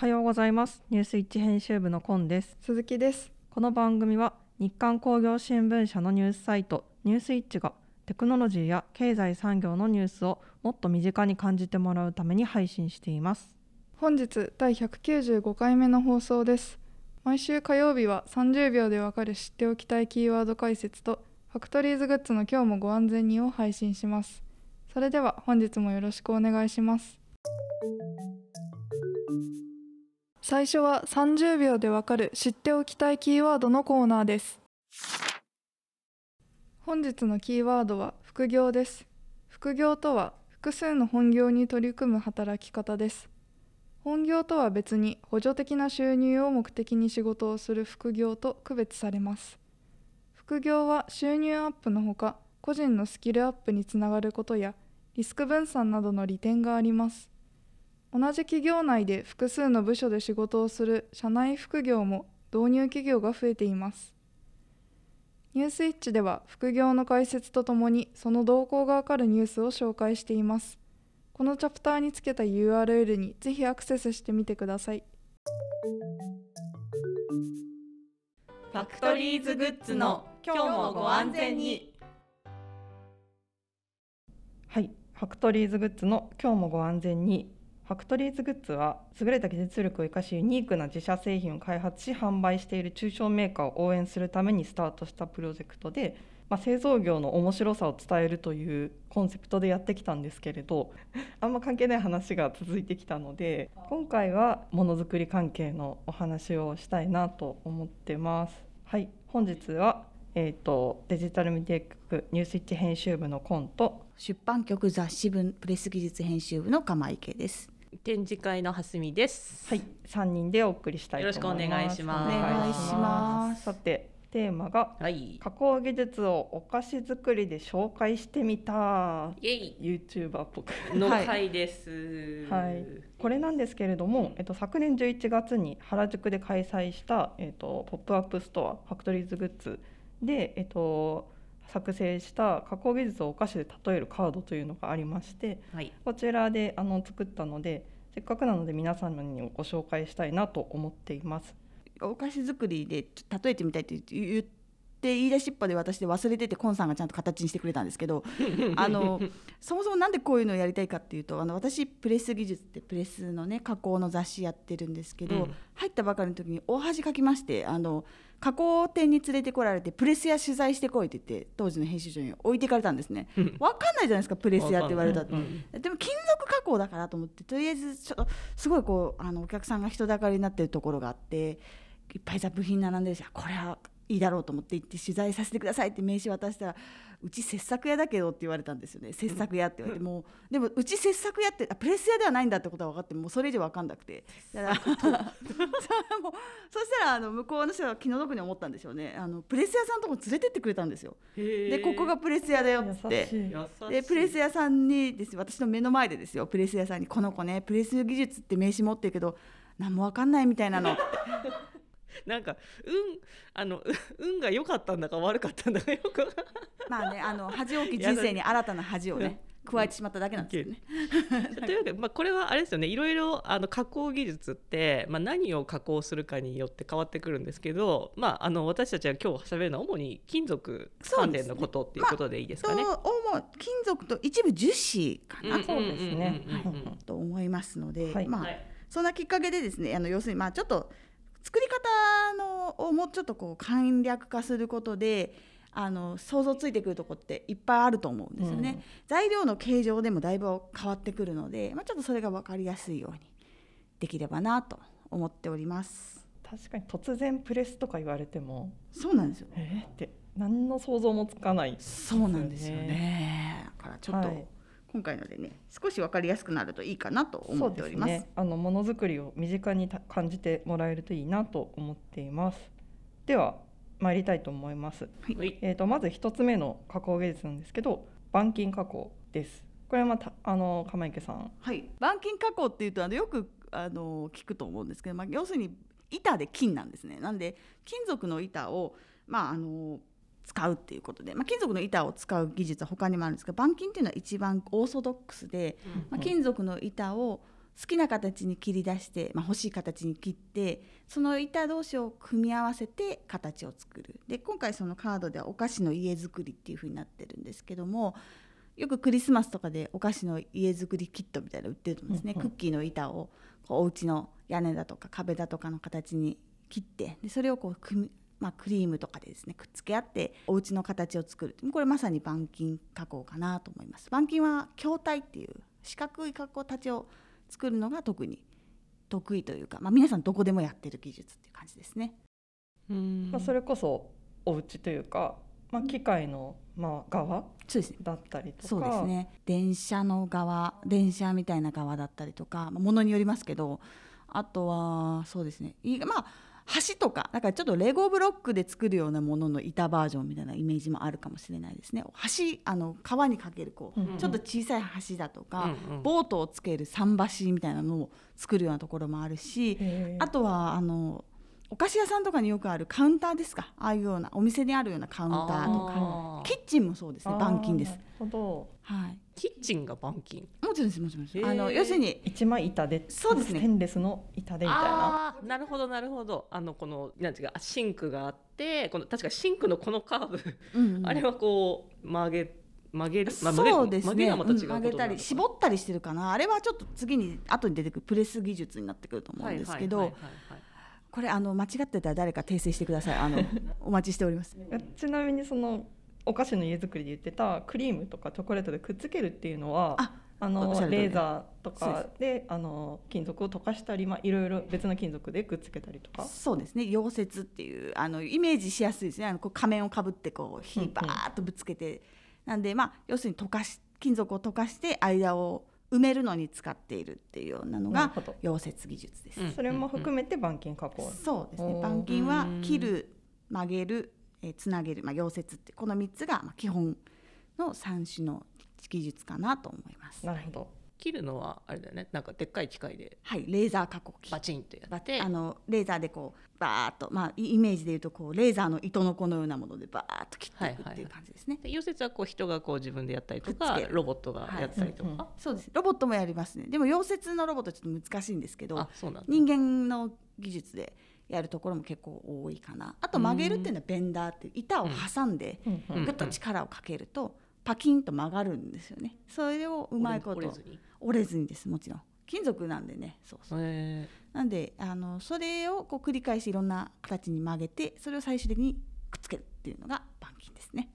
はようございます。ニュースイッチ編集部のコンです。鈴木です。この番組は日刊工業新聞社のニュースサイトニュースイッチがテクノロジーや経済産業のニュースをもっと身近に感じてもらうために配信しています。本日第195回目の放送です。毎週火曜日は30秒でわかる知っておきたいキーワード解説とファクトリーズグッズの今日もご安全にを配信します。それでは本日もよろしくお願いします最初は30秒でわかる知っておきたいキーワードのコーナーです。本日のキーワードは副業です。副業とは複数の本業に取り組む働き方です。本業とは別に補助的な収入を目的に仕事をする副業と区別されます。副業は収入アップのほか個人のスキルアップにつながることやリスク分散などの利点があります。同じ企業内で複数の部署で仕事をする社内副業も導入企業が増えています。ニュースイッチでは副業の解説とともにその動向がわかるニュースを紹介しています。このチャプターにつけた URL にぜひアクセスしてみてください。ファクトリーズグッズの今日もご安全に。はい。ファクトリーズグッズの今日もご安全にファクトリーズグッズは優れた技術力を生かしユニークな自社製品を開発し販売している中小メーカーを応援するためにスタートしたプロジェクトで、まあ、製造業の面白さを伝えるというコンセプトでやってきたんですけれど あんま関係ない話が続いてきたので今回はものづくり関係のお話をしたいなと思ってます。はい本日はえーと、デジタルメディア局ニュースイッチ編集部のコンと出版局雑誌部プレス技術編集部の釜池です展示会の蓮見です。はい三人でお送りしたいと思います。よろしくお願いします。お願いします。さてテーマが、はい。加工技術をお菓子作りで紹介してみた。イエイ。YouTuber っぽく。の回です。はい、これなんですけれども、えっと、昨年11月に原宿で開催した、えっと、ポップアップストアファクトリーズグッズで、えっと、作成した加工技術をお菓子で例えるカードというのがありましてはいこちらであの作ったのでせっかくなので皆様にご紹介したいなと思っています。お菓子作りで例えてみたいって言って言い出しっぱで私で忘れててコンさんがちゃんと形にしてくれたんですけど あのそもそもなんでこういうのをやりたいかっていうとあの私プレス技術ってプレスのね加工の雑誌やってるんですけど、うん入ったばかりの時に大恥かきましてあの加工店に連れてこられてプレス屋取材してこいって言って当時の編集長に置いていかれたんですね。わかんないじゃないですかプレス屋って言われたって。うんでも金属加工だからと思ってとりあえずちょっとすごいこうあのお客さんが人だかりになってるところがあっていっぱいザ部品並んでるしあこれはいいだろうと思って行って取材させてくださいって名刺渡したらうち切削屋だけどって言われたんですよね。切削屋って言われてもうでもうち切削屋ってあプレス屋ではないんだってことは分かってもうそれ以上分かんなくて。だから そう。も うそしたらあの向こうの人は気の毒に思ったんでしょうね。あのプレス屋さんのとこ連れてってくれたんですよ。でここがプレス屋だよって。でプレス屋さんにです私の目の前でですよ。プレス屋さんに「この子ねプレス技術って名刺持ってるけど何も分かんないみたいなの」ってなんか運あのう 運が良かったんだか悪かったんだかよくまあねあの恥多き人生に新たな恥をね加えてしまっただけなんですよね。というわけで、まあ、これはあれですよね。いろいろあの加工技術って、まあ、何を加工するかによって変わってくるんですけど、まあ、あの私たちが今日喋るのは主に金属関連のことっていうことでいいですかね。と主金属と一部樹脂かな、うんそうですね。うんうんうんうん。と思いますので、はい。まあ、はい。そんなきっかけでですねあの要するにまあちょっと作り方のをもうちょっとこう簡略化することであの想像ついてくるとこっていっぱいあると思うんですよね、うん。材料の形状でもだいぶ変わってくるので、まあ、ちょっとそれが分かりやすいようにできればなと思っております。確かに突然プレスとか言われてもそうなんですよ。えー、って何の想像もつかないそうなんですよね。だからちょっと、はい今回のでね少し分かりやすくなるといいかなと思っておりますそうですね。あのものづくりを身近にた感じてもらえるといいなと思っています。では参りたいと思います。はいえっ、とまず一つ目の加工技術なんですけど、板金加工です。これはまたあの釜池さん。はい、板金加工っていうとあのよくあの聞くと思うんですけど、まあ、要するに板で金なんですねなんで金属の板を、まあ、あの使うっていうことで、まあ、金属の板を使う技術は他にもあるんですけど板金っていうのは一番オーソドックスで、まあ、金属の板を好きな形に切り出して、まあ、欲しい形に切ってその板同士を組み合わせて形を作る。で今回そのカードではお菓子の家作りっていう風になってるんですけどもよくクリスマスとかでお菓子の家作りキットみたいなの売ってると思うんですね、うんうん。クッキーの板をこうお家の屋根だとか壁だとかの形に切ってでそれをこう組みまあ、クリームとかでですねくっつけ合ってお家の形を作る。これまさに板金加工かなと思います。板金は筐体っていう四角い加工たちを作るのが特に得意というか、まあ、皆さんどこでもやってる技術っていう感じですね。うん。まあ、それこそお家というか、まあ、機械のまあ側そうですね。だったりとか。そうですね。電車の側電車みたいな側だったりとか、まあ、ものによりますけどあとはそうですね。いまあ橋とかだからちょっとレゴブロックで作るようなものの板バージョンみたいなイメージもあるかもしれないですね。橋あの川にかけるこう、うんちょっと小さい橋だとか、うんうん。ボートをつける桟橋みたいなのを作るようなところもあるし、あとはあのお菓子屋さんとかによくあるカウンターですか？ああいうようなお店にあるようなカウンターとか。キッチンもそうですね板金です。あーなるほど。はい。キッチンが板金もちろんですもちろんです。あの要するに一枚板でそうですね。ステンレスの板でみたいな。なるほどなるほど。あのこのなんていうかシンクがあってこの確かシンクのこのカーブ、あれはこう曲げ曲げる、まあ、曲げるそうですね。曲げるはまた違うことうん曲げたり絞ったりしてるかな。あれはちょっと次に後に出てくるプレス技術になってくると思うんですけどこれあの間違ってたら誰か訂正してください。あの お待ちしております。ちなみにそのお菓子の家作りで言ってたクリームとかチョコレートでくっつけるっていうのはああのレーザーとかであの金属を溶かしたり、まあ、いろいろ別の金属でくっつけたりとか。そうですね。溶接っていうあのイメージしやすいですね。あのこう仮面をかぶってこう火うんうん。バーッとぶつけて、なんでまあ要するに溶かし金属を溶かして間を埋めるのに使っているっていうようなのが溶接技術です。うん。それも含めて板金加工、そうですね。板金はうん切る曲げる、えーつなげる、まあ、溶接ってこの3つがまあ基本の3種の技術かなと思います。なるほど。切るのはあれだよね。なんかでっかい機械で。はい、レーザー加工機バチンとやバって。あのレーザーでこうバーッと、まあ、イイメージでいうとこうレーザーの糸のこのようなものでバーッと切っていくっていう感じですね。で溶接はこう人がこう自分でやったりとかロボットがやったりとか、はい。うん。うんそうです。ロボットもやりますね。でも溶接のロボットはちょっと難しいんですけどあそうなんだ。人間の技術でやるところも結構多いかな。あと曲げるっていうのはベンダーっていう板を挟んでぐっと力をかけるとパキンと曲がるんですよね。それをうまいこと折れずに？折れずにです。もちろん。金属なんでね。そうそう。へなんであのそれをこう繰り返しいろんな形に曲げてそれを最終的にくっつけるっていうのが板金ですね。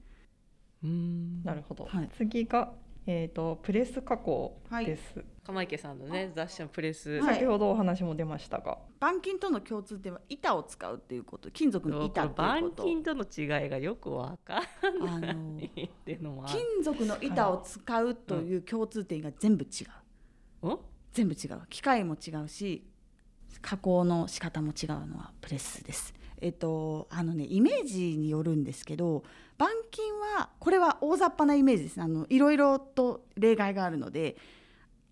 ーうん。なるほど、はい。次が、えー、とプレス加工です、釜池さんのね雑誌のプレス、はい。先ほどお話も出ましたが、板金との共通点は板を使うっていうこと金属の板っていう板こと。金との違いがよくわかあんなのいっていうのもある。金属の板を使うという共通点が全部違う、ん？全部違う。機械も違うし加工の仕方も違うのはプレスですえっとあのねイメージによるんですけど板金はこれは大雑把なイメージです。あのいろいろと例外があるので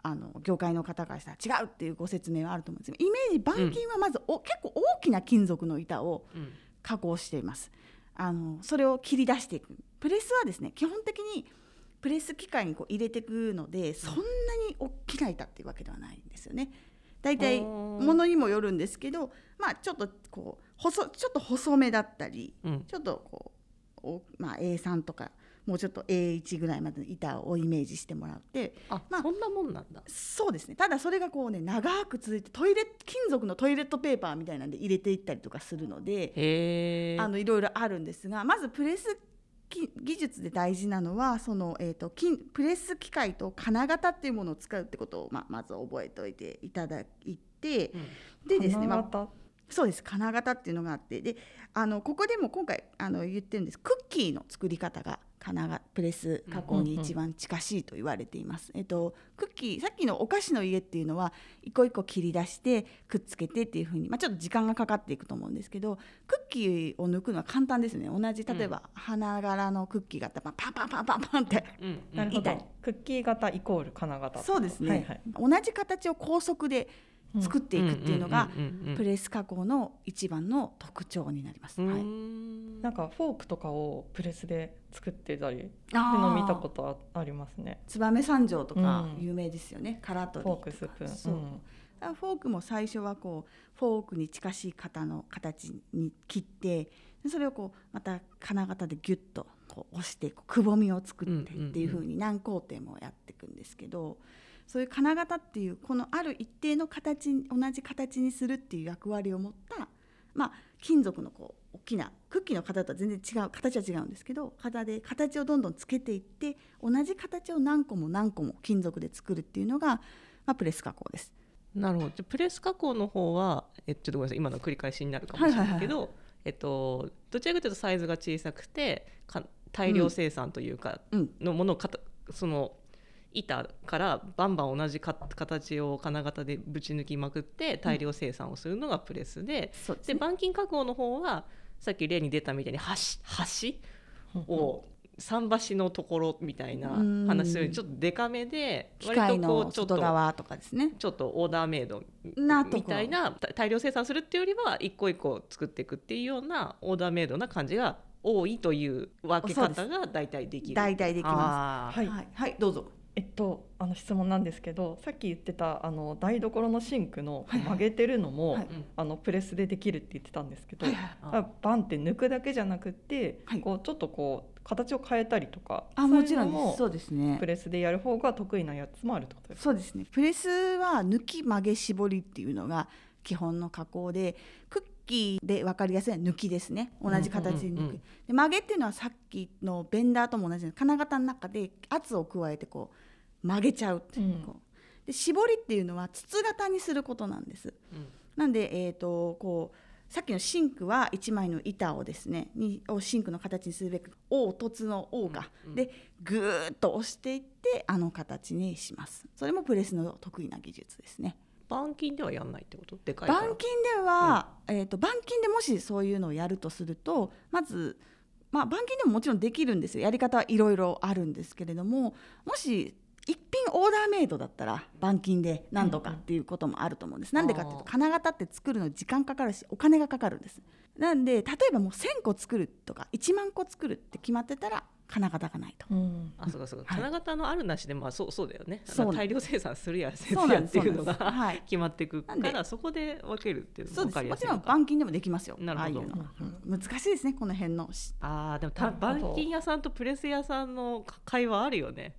あの業界の方からしたら違うっていうご説明はあると思うんです。けどイメージ板金はまずお、結構大きな金属の板をうん。加工しています。あのそれを切り出していく。プレスはですね基本的にプレス機械にこう入れていくのでそんなに大きな板っていうわけではないんですよね。だいたいものにもよるんですけど、まあ、ちょっとこう細ちょっと細めだったりうん。ちょっとこうお、まあ、A3 とかもうちょっと A1 ぐらいまでの板をイメージしてもらってあ、まあそんなもんなんだ。そうですね。ただそれがこうね長く続いてトイレ金属のトイレットペーパーみたいなんで入れていったりとかするので。あのいろいろあるんですがまずプレスき技術で大事なのはその、えー、と金プレス機械と金型っていうものを使うってことを、まあ、まず覚えておいていただいてでですね、まあ、そうです。金型っていうのがあって。であのここでも今回あの言ってるんです。クッキーの作り方が金がプレス加工に一番近しいと言われています。えっとクッキーさっきのお菓子の家っていうのは一個一個切り出してくっつけてっていうふうに、まあ、ちょっと時間がかかっていくと思うんですけどクッキーを抜くのは簡単ですね。同じ例えば花柄のクッキーがあったらパンパンパンパンパンってうんほど。クッキー型イコール金型。そうですね、はいはい。同じ形を高速で作っていくっていうのがプレス加工の一番の特徴になります。うはい、んなんかフォークとかをプレスで作ってたりのを見たーことあありますね。燕三条とかうん。有名ですよね、カラトリフォークスプーン。そう、うん。だからフォークも最初はこうフォークに近しい型の形に切ってでそれをこうまた金型でギュッとこう押してこうくぼみを作ってっていうふうに何工程もやっていくんですけど、そういう金型っていうこのある一定の形に同じ形にするっていう役割を持った、まあ、金属のこう大きなクッキーの型とは全然違う形は違うんですけど型で形をどんどんつけていって同じ形を何個も何個も金属で作るっていうのが、まあ、プレス加工です。なるほど。じゃあプレス加工の方はえちょっとごめんなさい。今の繰り返しになるかもしれないけど、えっと、どちらかというとサイズが小さくてか大量生産というか、うん。のものをかたその板からバンバン同じか形を金型でぶち抜きまくって大量生産をするのがプレスで、そうですね。で板金加工の方はさっき例に出たみたいに端端を桟橋のところみたいな話するようにちょっとデカめで割とこのうちょっと外側とかですね。ちょっとオーダーメイドみたいなた大量生産するっていうよりは一個一個作っていくっていうようなオーダーメイドな感じが多いという分け方が大体できる。大体できまあー。はい。はい、はい、どうぞ。えっと、あの質問なんですけどさっき言ってたあの台所のシンクのはいはい曲げてるのも、はいうんあのプレスでできるって言ってたんですけど、はいはいバンって抜くだけじゃなくて、はいこうちょっとこう形を変えたりとかあ、そうもいうのもちろんです。そうですねプ。レスでやる方が得意なやつもあるってことですか？そうですね。プレスは抜き曲げ絞りっていうのが基本の加工で、クッキーで分かりやすい抜きですね。同じ形で抜く。うんうんうんで曲げっていうのはさっきのベンダーとも同じで金型の中で圧を加えてこう曲げちゃう。っていう。うん。こう。で絞りっていうのは筒型にすることなんです。うん。なんで、えー、とこうさっきのシンクは1枚の板をですねにをシンクの形にするべく「凹凸の「O」が、うんでぐーっと押していってあの形にします。それもプレスの得意な技術ですね。板金ではやんないってこと？でかい板金では、えー、と板金でもしそういうのをやるとするとまずまあ板金でももちろんできるんですよ。やり方はいろいろあるんですけれどももし一品オーダーメイドだったら板金で何とかっていうこともあると思うんです。なんでかっていうと金型って作るの時間かかるしお金がかかるんです。なんで例えばもう1,000個作るとか1万個作るって決まってたら金型がないと。うん。あそうかそうか、はい。金型のあるなしでまあそうそうだよね。そう。なん大量生産するやせそうなんですや っていうのが決まっていく。かなんらそこで分けるっていうのそうです。も分かりやもちろん板金でもできますよ。なるほど。ああいうん難しいですねこの辺の。しあーでもた板金屋さんとプレス屋さんの会話あるよね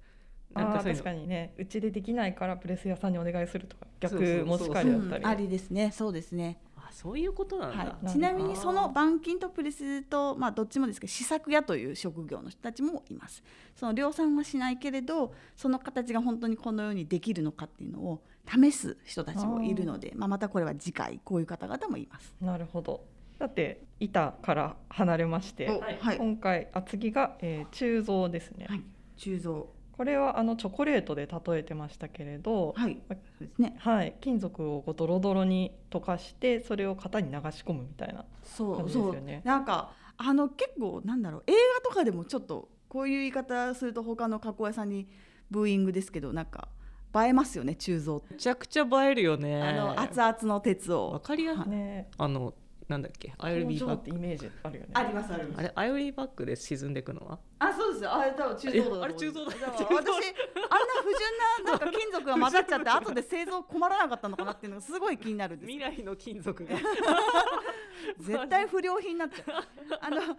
なんあーかそういうの。確かにね。うちでできないからプレス屋さんにお願いするとか逆もしかりだったり。うん。ありですね。そうですね。あそういうことなんだ、はい、どちなみにその板金とプレスと、まあ、どっちもですけど試作屋という職業の人たちもいます。その量産はしないけれどその形が本当にこのようにできるのかっていうのを試す人たちもいるのでまあ、またこれは次回こういう方々もいます。なるほど。だって板から離れまして、おはい。今回あ次が、えー鋳造ですね、はい、鋳造これはあのチョコレートで例えてましたけれど、はいそうですね。はい、金属をこうドロドロに溶かしてそれを型に流し込むみたいなそう感じそうですよね。なんかあの結構なんだろう映画とかでもちょっとこういう言い方すると他の加工屋さんにブーイングですけどなんか映えますよね鋳造めちゃくちゃ映えるよね。あの熱々の鉄わをかりやすいね。あのなんだっけ？アイルビーバッグってイメージあるよね。ありますあります。あれ？アイルビーバッグで沈んでいくのは？あ、そうですよ。あれ多分鋳造だあれ鋳造だ私あんな不純ななんか金属が混ざっちゃって 後で製造困らなかったのかなっていうのがすごい気になるんです。未来の金属が。絶対不良品になっちゃう。あの鋳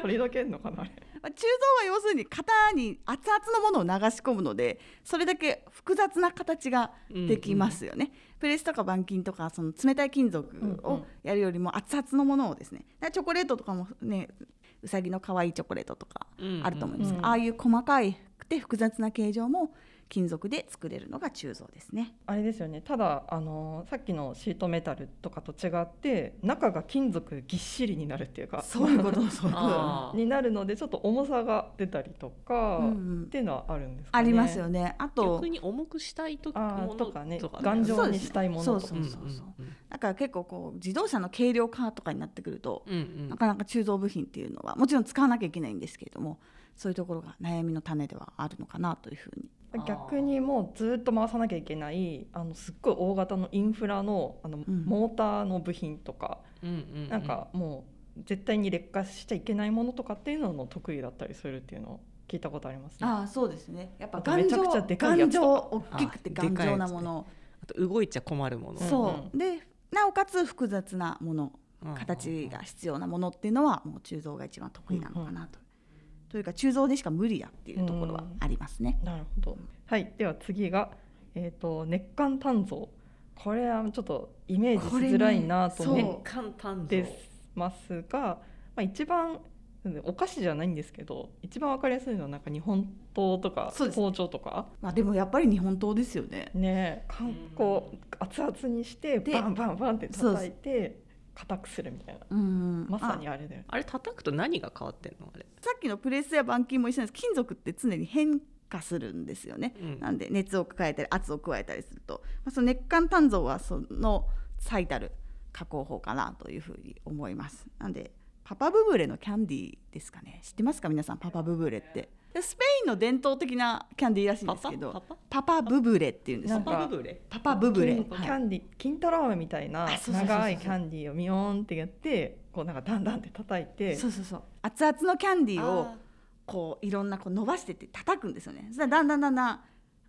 取り除けんのかなあれ鋳造は要するに型に熱々のものを流し込むので、それだけ複雑な形ができますよね。プレスとか板金とかその冷たい金属うんうをんやるよりも熱々のものをですね。チョコレートとかもね、うさぎの可愛いチョコレートとかあると思いますが、うんうんああいう細かいくて複雑な形状も金属で作れるのが鋳造ですね。あれですよね。ただあのさっきのシートメタルとかと違って中が金属ぎっしりになるっていうかそういうこと、そういうこと。あー。になるのでちょっと重さが出たりとか、うんうん。っていうのはあるんですかね。ありますよね。あと逆、に重くしたいとあもとかね。頑丈にしたいものとか。そうそうそうそううんうん。だから結構こう自動車の軽量化とかになってくると、うんうん。なかなか鋳造部品っていうのはもちろん使わなきゃいけないんですけれども、そういうところが悩みの種ではあるのかなというふうにー逆にもうずっと回さなきゃいけないあのすっごい大型のインフラのあの、ん。モーターの部品とか、うんうんうん。なんかもう絶対に劣化しちゃいけないものとかっていうのの得意だったりするっていうのを聞いたことありますね。ああそうですね。やっぱめちゃくちゃでかいや頑丈つとか。大きくて頑丈なもの、あと動いちゃ困るもの。う。んそうでなおかつ複雑なもの。うん。形が必要なものっていうのはもう鋳造が一番得意なのかなと、というか鋳造でしか無理やっていうところはありますね、なるほど。はい、では次が、えっ、と熱感鍛造。これはちょっとイメージしづらいなと思熱感鍛造。ってますが、まあ、一番お菓子じゃないんですけど一番わかりやすいのはなんか日本刀とか包丁とか。まあ、でもやっぱり日本刀ですよね。ねかんこう熱々にしてでバンバンバンって叩いて硬くするみたいな。うんまさにあれだよね。あれ叩くと何が変わってんの？あれ、さっきのプレスや板金も一緒なんです金属って常に変化するんですよね、うん。なんで熱を加えたり圧を加えたりすると、まあ、その熱感鍛造はその最たる加工法かなというふうに思います。なんでパパブブレのキャンディーですかね。知ってますか？皆さんパパブブレってでスペインの伝統的なキャンディーらしいんパですけどパパ？パパ？パブブレっていうんですパパブブレ？パパブブレ、金キはい。ャンディ金太郎飴みたいな長いキャンディーをミヨーンってやってこうなんかダンダンって叩いてそうそうそう。熱々のキャンディーをあこういろんなこう伸ばしてって叩くんですよね。だんだんだんだん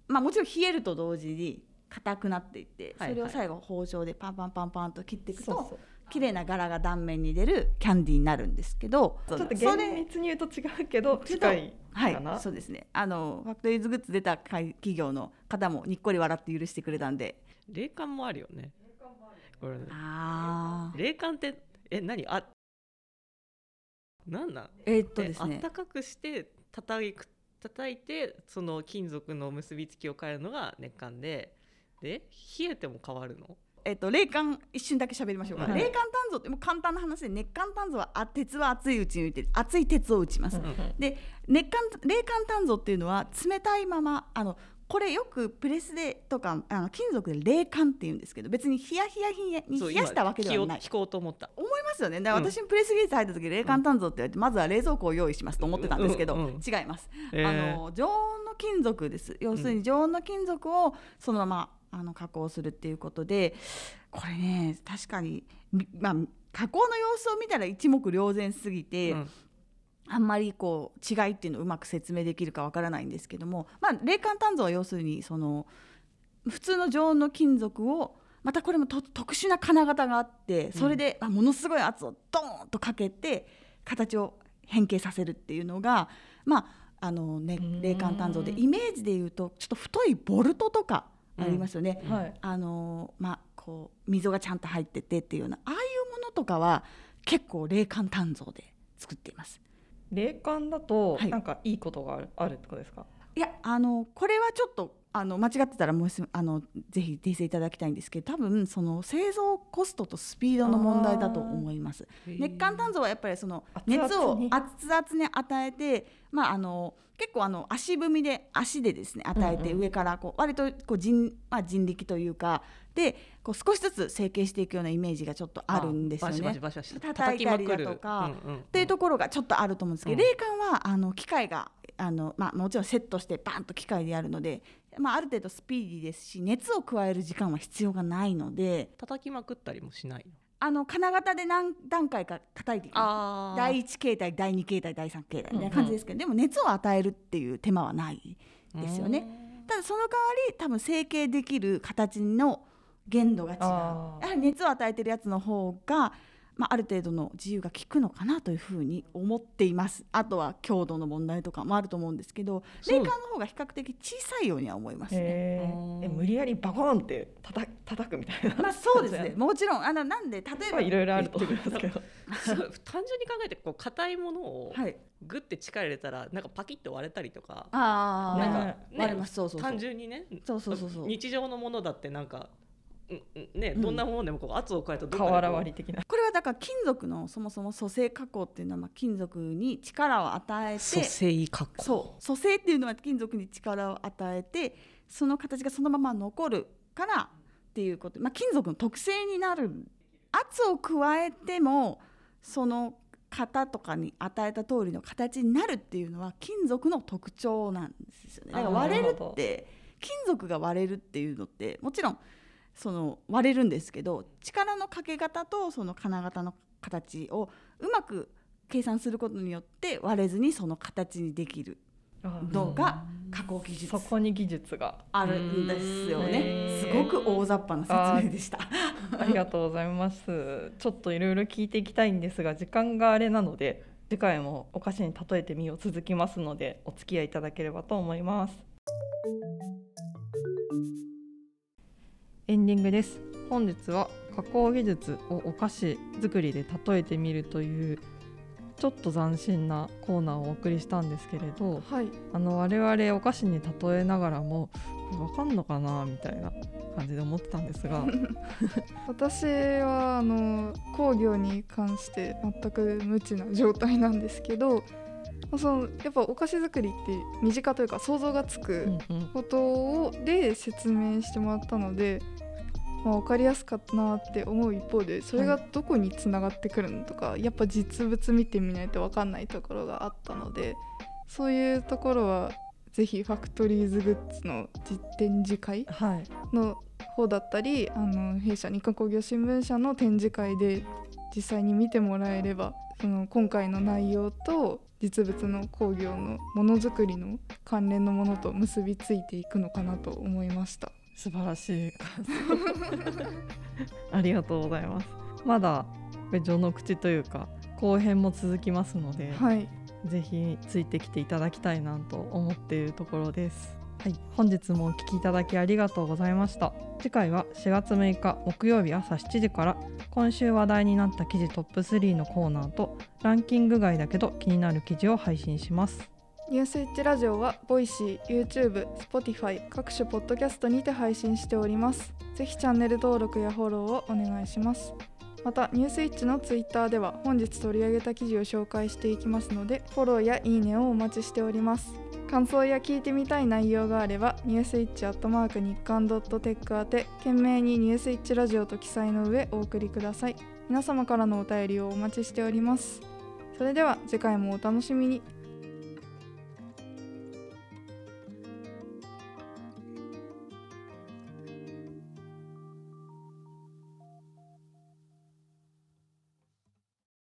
まあもちろん冷えると同時に硬くなっていってそれを最後包丁でパンパンパンパンと切っていくそうそと綺麗な柄が断面に出るキャンディーになるんですけどうちょっとそれ厳密に言うと違うけど近いはいかな、そうですね。あのファクトリーズグッズ出た会企業の方もにっこり笑って許してくれたんで。霊感もあるよね。これああ霊感ってえ何？あなんなん？えーっとえですね。あったかくして叩く叩いてその金属の結びつきを変えるのが熱感で。で冷えても変わるの？えっと、冷感一瞬だけ喋りましょうか、はい。冷感鍛造ってもう簡単な話で熱感鍛造はあ鉄は熱いうちに打って熱い鉄を打ちます、で熱感冷感鍛造っていうのは冷たいままあのこれよくプレスでとかあの金属で冷感って言うんですけど別にヒヤヒヤヒヤに冷やしたわけではない。今聞こうと思った。思いますよね。だからうん私もプレス技術入った時冷感鍛造って言われて、まずは冷蔵庫を用意しますと思ってたんですけど、うんうんうん。違います。えー。あの常温の金属です。要するに常温の金属をそのままあの加工するっていうことでこれね確かに、みまあ、加工の様子を見たら一目瞭然すぎて、うん。あんまりこう違いっていうのをうまく説明できるかわからないんですけども、まあ、冷感鍛造は要するにその普通の常温の金属をまたこれもと特殊な金型があってそれで、あものすごい圧をドーンとかけて形を変形させるっていうのがまああのねうん。冷感鍛造でイメージで言うとちょっと太いボルトとかありますよね。はいあのまあこう溝がちゃんと入っててっていうようなああいうものとかは結構冷感鍛造で作っています。霊感だとはいなんかいいことがある,、あるってことですか？いやあのこれはちょっとあの間違ってたらもうすあのぜひ訂正いただきたいんですけど多分その製造コストとスピードの問題だと思います。熱感鍛造はやっぱりその熱をに？熱々に与えて、まあ、あの結構あの足踏みで足でですね与えて上からこう割とこう人,、まあ、人力というかでこう少しずつ成形していくようなイメージがちょっとあるんですよね。叩いたりだとかっていうところがちょっとあると思うんですけど、うん。冷感はあの機械があの、まあ、もちろんセットしてバンと機械でやるので、まあ、ある程度スピーディーですし熱を加える時間は必要がないので叩きまくったりもしないの？あの金型で何段階か叩いていきますあ第1形態第2形態第3形態みたいな感じですけど、でも熱を与えるっていう手間はないですよね。ただその代わり多分成形できる形の限度が違う。やはり熱を与えてるやつの方が、まあ、ある程度の自由が利くのかなというふうに思っています。あとは強度の問題とかもあると思うんですけどそう。冷感の方が比較的小さいようには思いますね。え無理やりバコーンって叩叩くみたいな。まあそうですね。もちろんあのなんで例えばまあいろいろあると思いますけど。単純に考えてこう硬いものをはい。グッて力入れたらなんかパキッと割れたりとかあなんか割れます。そうそうそう。単純にねそうそうそうそう。日常のものだってなんかね、うん。どんなものでもこう圧を加えたらどっかでこう瓦割り的な。これはだから金属のそもそも組成加工っていうのはまあ金属に力を与えて蘇生加工。そう。組成っていうのは金属に力を与えてその形がそのまま残るからっていうこと、まあ、金属の特性になる。圧を加えてもその型とかに与えた通りの形になるっていうのは金属の特徴なんですよね。だから割れるって金属が割れるっていうのってもちろんその割れるんですけど力のかけ方とその金型の形をうまく計算することによって割れずにその形にできるのが加工技術そこに技術があるんですよねすごく大雑把な説明でした。ありがとうございます。ちょっといろいろ聞いていきたいんですが、時間があれなので、次回もお菓子に例えてみよう続きますので、お付き合いいただければと思います。エンディングです。本日は加工技術をお菓子作りで例えてみるというちょっと斬新なコーナーをお送りしたんですけれど、はいあの我々お菓子に例えながらもわかんのかなみたいな感じで思ってたんですが。私はあの工業に関して全く無知な状態なんですけどそのやっぱお菓子作りって身近というか想像がつくことをで説明してもらったので、まあ、分かりやすかったなって思う一方でそれがどこにつながってくるのとか、やっぱ実物見てみないと分かんないところがあったのでそういうところはぜひファクトリーズグッズの実展示会はいの方だったりあの弊社日刊工業新聞社の展示会で実際に見てもらえればその今回の内容と実物の工業のものづくりの関連のものと結びついていくのかなと思いました。素晴らしい感想。ありがとうございます。まだ序の口というか後編も続きますので、はい、ぜひついてきていただきたいなと思っているところです。はい、本日もお聞きいただきありがとうございました。次回は4月6日木曜日朝7時から今週話題になった記事トップ3のコーナーとランキング外だけど気になる記事を配信しますニュースイッチラジオはボイシー、YouTube、Spotify 各種ポッドキャストにて配信しております。ぜひチャンネル登録やフォローをお願いします。またニュースイッチのツイッターでは本日取り上げた記事を紹介していきますのでフォローやいいねをお待ちしております。感想や聞いてみたい内容があればニュースイッチアットマーク日刊ドットテック宛て懸命にニュースイッチラジオと記載の上お送りください。皆様からのお便りをお待ちしております。それでは次回もお楽しみに。